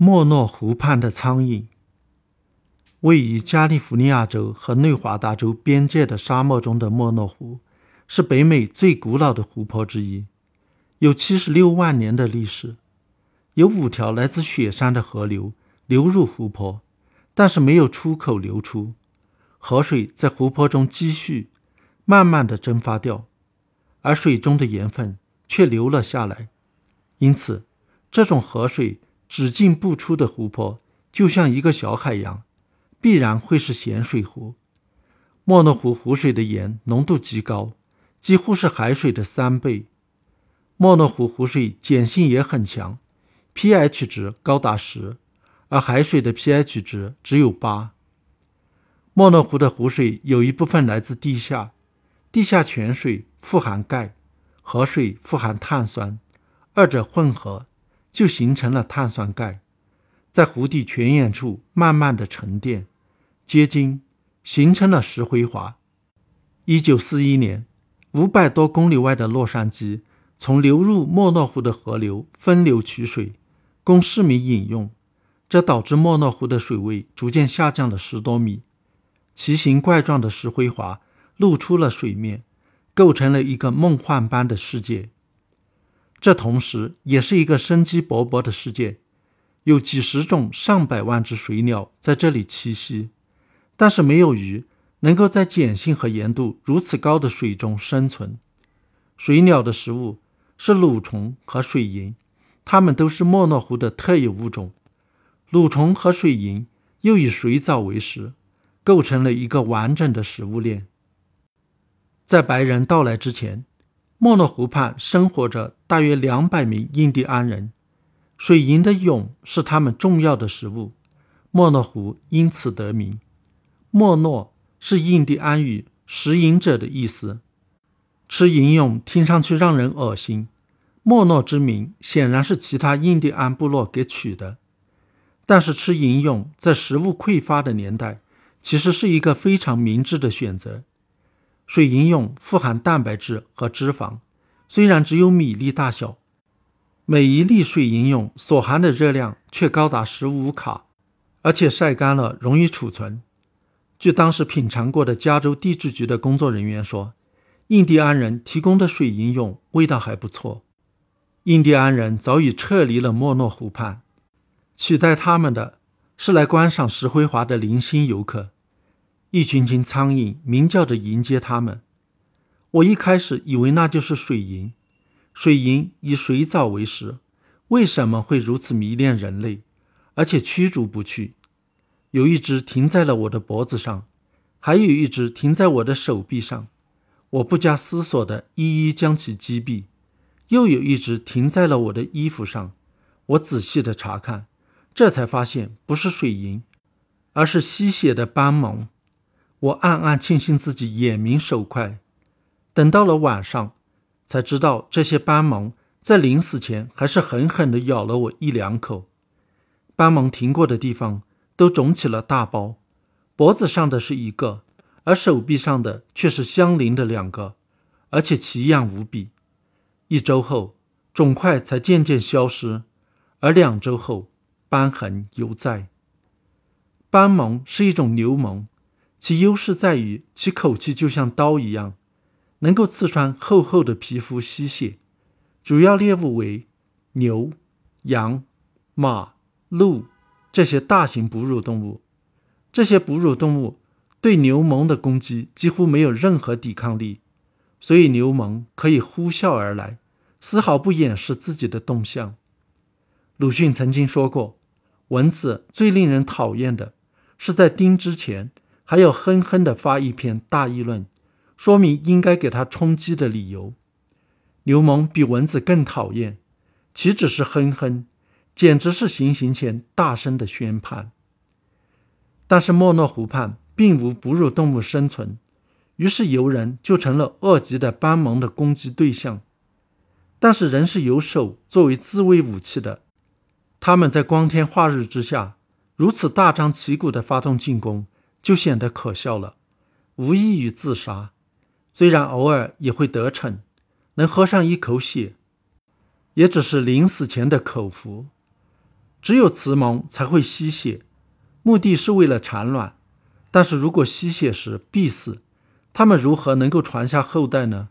莫诺湖畔的苍蝇。位于加利福尼亚州和内华达州边界的沙漠中的莫诺湖，是北美最古老的湖泊之一，有七十六万年的历史。有五条来自雪山的河流流入湖泊，但是没有出口流出，河水在湖泊中积蓄，慢慢的蒸发掉，而水中的盐分却流了下来。因此，这种河水。只进不出的湖泊，就像一个小海洋，必然会是咸水湖。莫诺湖湖水的盐浓度极高，几乎是海水的三倍。莫诺湖湖水碱性也很强，pH 值高达十，而海水的 pH 值只有八。莫诺湖的湖水有一部分来自地下，地下泉水富含钙，河水富含碳酸，二者混合。就形成了碳酸钙，在湖底泉眼处慢慢的沉淀、结晶，形成了石灰华。一九四一年，五百多公里外的洛杉矶，从流入莫诺湖的河流分流取水，供市民饮用，这导致莫诺湖的水位逐渐下降了十多米，奇形怪状的石灰华露出了水面，构成了一个梦幻般的世界。这同时也是一个生机勃勃的世界，有几十种、上百万只水鸟在这里栖息，但是没有鱼能够在碱性和盐度如此高的水中生存。水鸟的食物是蠕虫和水银，它们都是莫诺湖的特有物种。蠕虫和水银又以水藻为食，构成了一个完整的食物链。在白人到来之前。莫诺湖畔生活着大约两百名印第安人，水银的蛹是他们重要的食物，莫诺湖因此得名。莫诺是印第安语“食银者”的意思，吃银蛹听上去让人恶心。莫诺之名显然是其他印第安部落给取的，但是吃银蛹在食物匮乏的年代，其实是一个非常明智的选择。水银蛹富含蛋白质和脂肪，虽然只有米粒大小，每一粒水银蛹所含的热量却高达十五卡，而且晒干了容易储存。据当时品尝过的加州地质局的工作人员说，印第安人提供的水银蛹味道还不错。印第安人早已撤离了莫诺湖畔，取代他们的是来观赏石灰华的零星游客。一群群苍蝇鸣叫着迎接他们。我一开始以为那就是水银，水银以水藻为食，为什么会如此迷恋人类，而且驱逐不去？有一只停在了我的脖子上，还有一只停在我的手臂上。我不加思索地一一将其击毙。又有一只停在了我的衣服上。我仔细地查看，这才发现不是水银，而是吸血的斑蒙。我暗暗庆幸自己眼明手快，等到了晚上，才知道这些斑蒙在临死前还是狠狠地咬了我一两口。斑蒙停过的地方都肿起了大包，脖子上的是一个，而手臂上的却是相邻的两个，而且奇痒无比。一周后，肿块才渐渐消失，而两周后，斑痕犹在。斑蒙是一种牛虻。其优势在于其口气就像刀一样，能够刺穿厚厚的皮肤吸血。主要猎物为牛、羊、马、鹿这些大型哺乳动物。这些哺乳动物对牛虻的攻击几乎没有任何抵抗力，所以牛虻可以呼啸而来，丝毫不掩饰自己的动向。鲁迅曾经说过，蚊子最令人讨厌的是在叮之前。还要哼哼地发一篇大议论，说明应该给他充饥的理由。牛虻比蚊子更讨厌，岂止是哼哼，简直是行刑前大声的宣判。但是莫诺湖畔并无哺乳动物生存，于是游人就成了恶极的斑蒙的攻击对象。但是人是有手作为自卫武器的，他们在光天化日之下如此大张旗鼓地发动进攻。就显得可笑了，无异于自杀。虽然偶尔也会得逞，能喝上一口血，也只是临死前的口福。只有雌虻才会吸血，目的是为了产卵。但是如果吸血时必死，它们如何能够传下后代呢？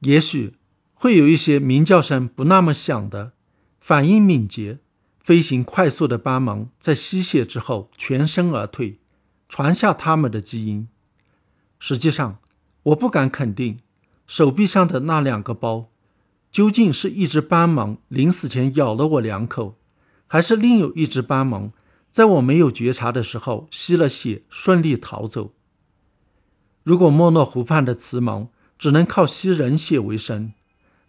也许会有一些鸣叫声不那么响的、反应敏捷、飞行快速的斑虻，在吸血之后全身而退，传下他们的基因。实际上，我不敢肯定，手臂上的那两个包。究竟是一只斑虻临死前咬了我两口，还是另有一只斑虻在我没有觉察的时候吸了血，顺利逃走？如果莫诺湖畔的雌虻只能靠吸人血为生，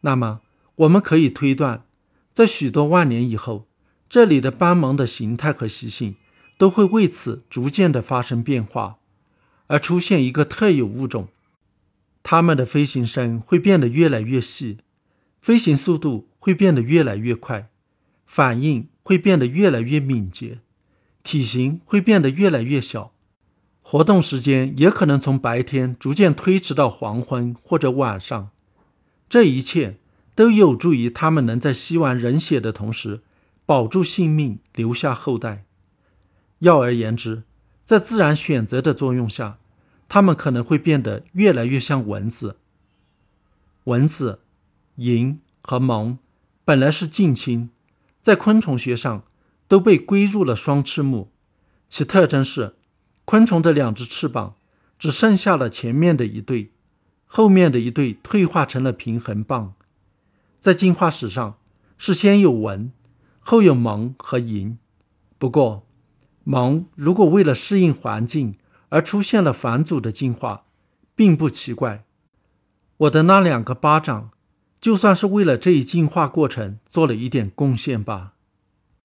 那么我们可以推断，在许多万年以后，这里的斑虻的形态和习性都会为此逐渐的发生变化，而出现一个特有物种，它们的飞行声会变得越来越细。飞行速度会变得越来越快，反应会变得越来越敏捷，体型会变得越来越小，活动时间也可能从白天逐渐推迟到黄昏或者晚上。这一切都有助于它们能在吸完人血的同时保住性命，留下后代。要而言之，在自然选择的作用下，它们可能会变得越来越像蚊子。蚊子。蝇和虻本来是近亲，在昆虫学上都被归入了双翅目，其特征是昆虫的两只翅膀只剩下了前面的一对，后面的一对退化成了平衡棒。在进化史上是先有蚊，后有虻和蝇。不过，萌如果为了适应环境而出现了返祖的进化，并不奇怪。我的那两个巴掌。就算是为了这一进化过程做了一点贡献吧。